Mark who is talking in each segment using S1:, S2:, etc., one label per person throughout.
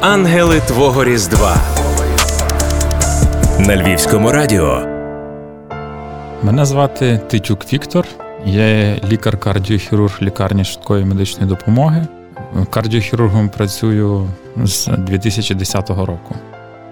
S1: Ангели Твого Різдва на Львівському радіо.
S2: Мене звати Титюк Віктор. Я лікар-кардіохірург лікарні швидкої медичної допомоги. Кардіохірургом працюю з 2010 року.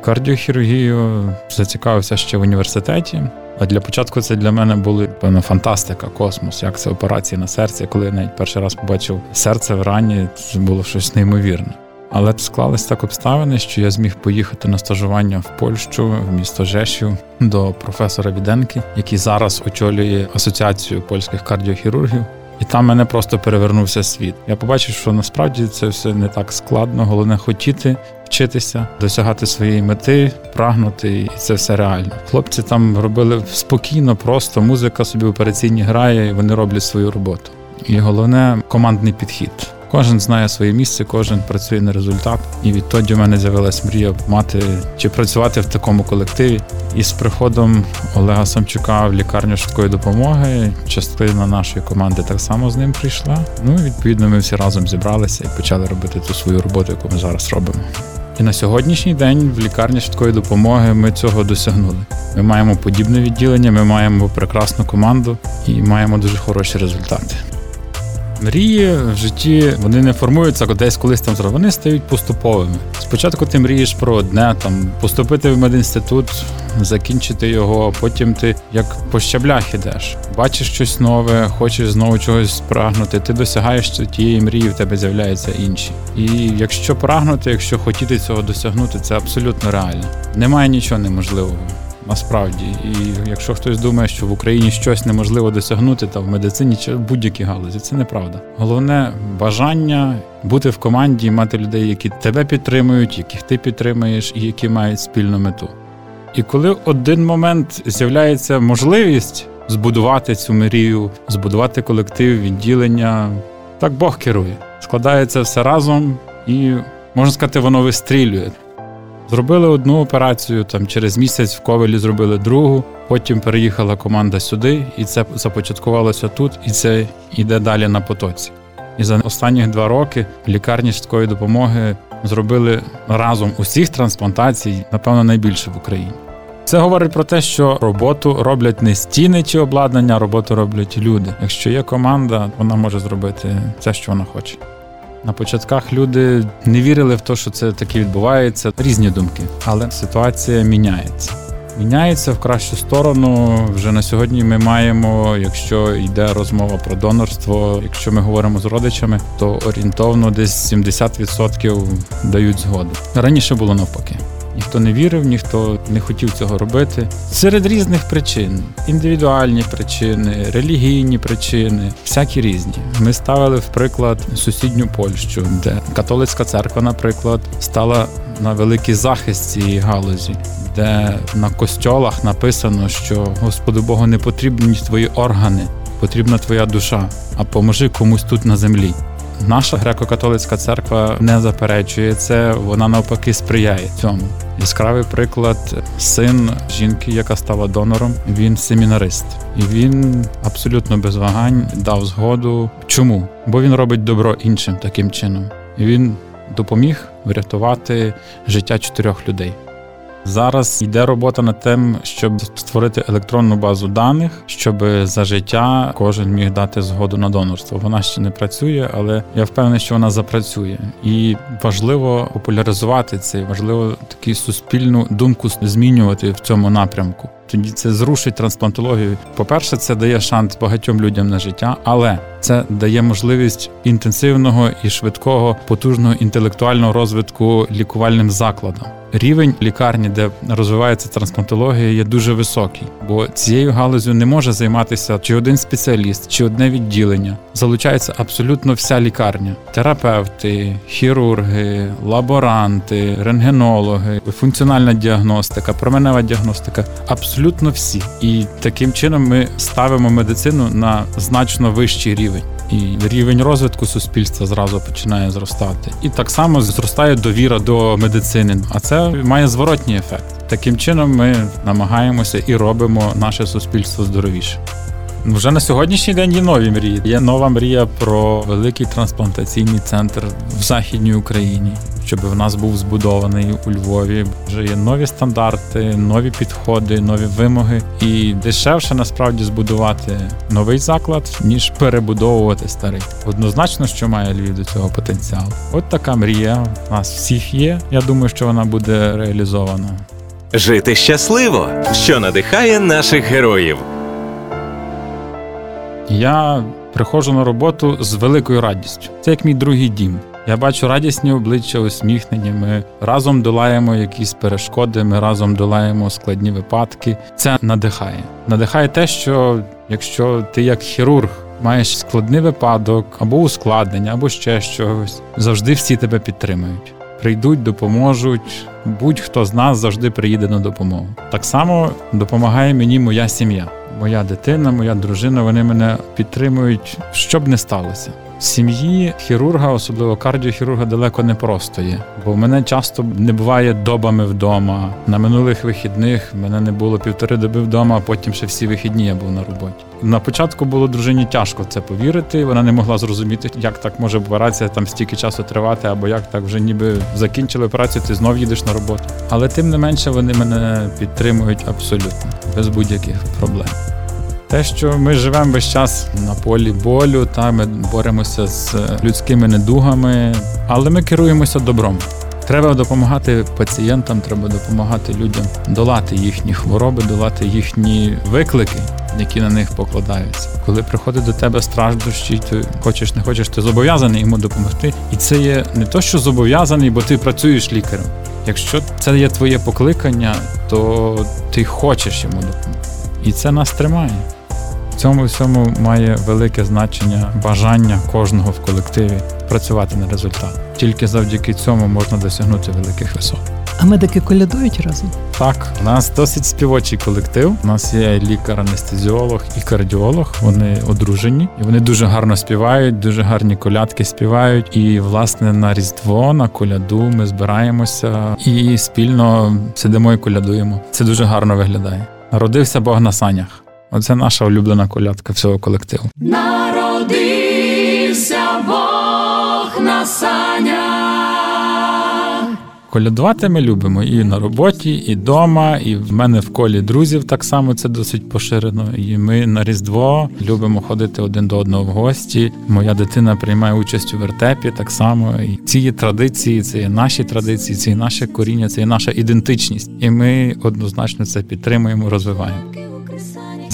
S2: Кардіохірургією зацікавився ще в університеті. А для початку це для мене були певна фантастика, космос, як це операції на серці. Коли я навіть перший раз побачив серце в рані, це було щось неймовірне. Але склались так обставини, що я зміг поїхати на стажування в Польщу, в місто Жешів, до професора Віденки, який зараз очолює асоціацію польських кардіохірургів. І там мене просто перевернувся світ. Я побачив, що насправді це все не так складно. Головне хотіти вчитися, досягати своєї мети, прагнути, і це все реально. Хлопці там робили спокійно, просто музика собі в операційні грає, і вони роблять свою роботу. І головне командний підхід. Кожен знає своє місце, кожен працює на результат. І відтоді в мене з'явилась мрія мати чи працювати в такому колективі. І з приходом Олега Самчука в лікарню швидкої допомоги частина нашої команди так само з ним прийшла. Ну і відповідно ми всі разом зібралися і почали робити ту свою роботу, яку ми зараз робимо. І на сьогоднішній день в лікарні швидкої допомоги ми цього досягнули. Ми маємо подібне відділення, ми маємо прекрасну команду і маємо дуже хороші результати. Мрії в житті вони не формуються десь колись там. Вони стають поступовими. Спочатку ти мрієш про одне там поступити в медінститут, закінчити його, а потім ти як по щаблях ідеш. Бачиш щось нове, хочеш знову чогось прагнути. Ти досягаєш тієї мрії, в тебе з'являються інші. І якщо прагнути, якщо хотіти цього досягнути, це абсолютно реально. Немає нічого неможливого насправді. І якщо хтось думає, що в Україні щось неможливо досягнути, та в медицині чи в будь-якій галузі, це неправда. Головне бажання бути в команді, мати людей, які тебе підтримують, яких ти підтримуєш, і які мають спільну мету. І коли один момент з'являється можливість збудувати цю мрію, збудувати колектив, відділення, так Бог керує. Складається все разом і можна сказати, воно вистрілює. Зробили одну операцію, там через місяць в Ковелі зробили другу. Потім переїхала команда сюди, і це започаткувалося тут, і це йде далі на потоці. І за останні два роки лікарні швидкої допомоги зробили разом усіх трансплантацій, напевно, найбільше в Україні. Це говорить про те, що роботу роблять не стіни чи обладнання, роботу роблять люди. Якщо є команда, вона може зробити все, що вона хоче. На початках люди не вірили в те, що це таке відбувається. Різні думки, але ситуація міняється. Міняється в кращу сторону. Вже на сьогодні ми маємо, якщо йде розмова про донорство, якщо ми говоримо з родичами, то орієнтовно десь 70% дають згоду. Раніше було навпаки. Ніхто не вірив, ніхто не хотів цього робити. Серед різних причин: індивідуальні причини, релігійні причини, всякі різні. Ми ставили в приклад сусідню Польщу, де католицька церква, наприклад, стала на великий захист цієї галузі, де на костьолах написано, що Господу Богу не потрібні твої органи, потрібна твоя душа, а поможи комусь тут на землі. Наша греко-католицька церква не заперечує це, вона навпаки сприяє цьому. Яскравий приклад син жінки, яка стала донором. Він семінарист, і він абсолютно без вагань дав згоду. Чому? Бо він робить добро іншим таким чином. І Він допоміг врятувати життя чотирьох людей. Зараз йде робота над тим, щоб створити електронну базу даних, щоб за життя кожен міг дати згоду на донорство. Вона ще не працює, але я впевнений, що вона запрацює. І важливо популяризувати це, важливо таку суспільну думку змінювати в цьому напрямку. Тоді це зрушить трансплантологію. По-перше, це дає шанс багатьом людям на життя, але це дає можливість інтенсивного і швидкого потужного інтелектуального розвитку лікувальним закладам. Рівень лікарні, де розвивається трансплантологія, є дуже високий, бо цією галузю не може займатися чи один спеціаліст, чи одне відділення. Залучається абсолютно вся лікарня: терапевти, хірурги, лаборанти, рентгенологи, функціональна діагностика, променева діагностика абсолютно всі. І таким чином ми ставимо медицину на значно вищий рівень і рівень розвитку суспільства зразу починає зростати. І так само зростає довіра до медицини. А це має зворотній ефект. Таким чином ми намагаємося і робимо наше суспільство здоровіше. Вже на сьогоднішній день є нові мрії. Є нова мрія про великий трансплантаційний центр в Західній Україні, щоб в нас був збудований у Львові. Вже є нові стандарти, нові підходи, нові вимоги. І дешевше насправді збудувати новий заклад, ніж перебудовувати старий. Однозначно, що має Львів до цього потенціал. От така мрія у нас всіх є. Я думаю, що вона буде реалізована.
S1: Жити щасливо, що надихає наших героїв.
S2: Я приходжу на роботу з великою радістю. Це як мій другий дім. Я бачу радісні обличчя, усміхнені. Ми разом долаємо якісь перешкоди, ми разом долаємо складні випадки. Це надихає. Надихає те, що якщо ти як хірург маєш складний випадок або ускладнення, або ще щось, завжди всі тебе підтримують. Прийдуть, допоможуть. Будь-хто з нас завжди приїде на допомогу. Так само допомагає мені моя сім'я моя дитина, моя дружина, вони мене підтримують, що б не сталося. В сім'ї хірурга, особливо кардіохірурга, далеко не просто є, бо в мене часто не буває добами вдома. На минулих вихідних мене не було півтори доби вдома, а потім ще всі вихідні я був на роботі. На початку було дружині тяжко це повірити. Вона не могла зрозуміти, як так може операція там стільки часу тривати, або як так вже ніби закінчили операцію, ти знов їдеш на роботу. Але тим не менше вони мене підтримують абсолютно без будь-яких проблем. Те, що ми живемо весь час на полі болю, та ми боремося з людськими недугами, але ми керуємося добром. Треба допомагати пацієнтам, треба допомагати людям долати їхні хвороби, долати їхні виклики, які на них покладаються. Коли приходить до тебе страждущий, ти хочеш не хочеш, ти зобов'язаний йому допомогти. І це є не то, що зобов'язаний, бо ти працюєш лікарем. Якщо це є твоє покликання, то ти хочеш йому допомогти. І це нас тримає. В цьому всьому має велике значення бажання кожного в колективі працювати на результат. Тільки завдяки цьому можна досягнути великих висот.
S3: А медики колядують разом?
S2: Так, у нас досить співочий колектив. У нас є лікар-анестезіолог і кардіолог. Вони одружені, і вони дуже гарно співають, дуже гарні колядки співають. І власне на різдво, на коляду ми збираємося і спільно сидимо і колядуємо. Це дуже гарно виглядає. Народився Бог на санях. Оце наша улюблена колядка всього колективу.
S4: Народився Бог на санях.
S2: Колядувати ми любимо і на роботі, і вдома, і в мене в колі друзів так само це досить поширено. І ми на Різдво любимо ходити один до одного в гості. Моя дитина приймає участь у вертепі так само. І ці традиції, це є наші традиції, це є наше коріння, це є наша ідентичність. І ми однозначно це підтримуємо, розвиваємо.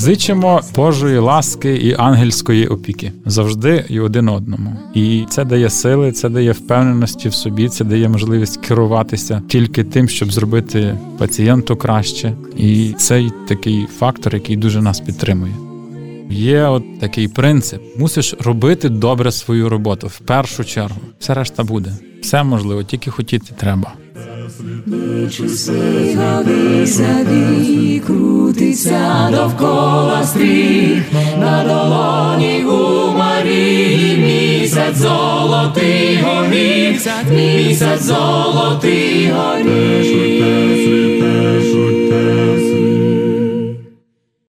S2: Зичимо Божої ласки і ангельської опіки завжди і один одному. І це дає сили, це дає впевненості в собі, це дає можливість керуватися тільки тим, щоб зробити пацієнту краще. І цей такий фактор, який дуже нас підтримує. Є от такий принцип: мусиш робити добре свою роботу в першу чергу. Все решта буде. Все можливо, тільки хотіти треба.
S4: Висяді крутиться довкола стріх, на долоні у Марії місяць золотий горіх, місяць золотий горіх.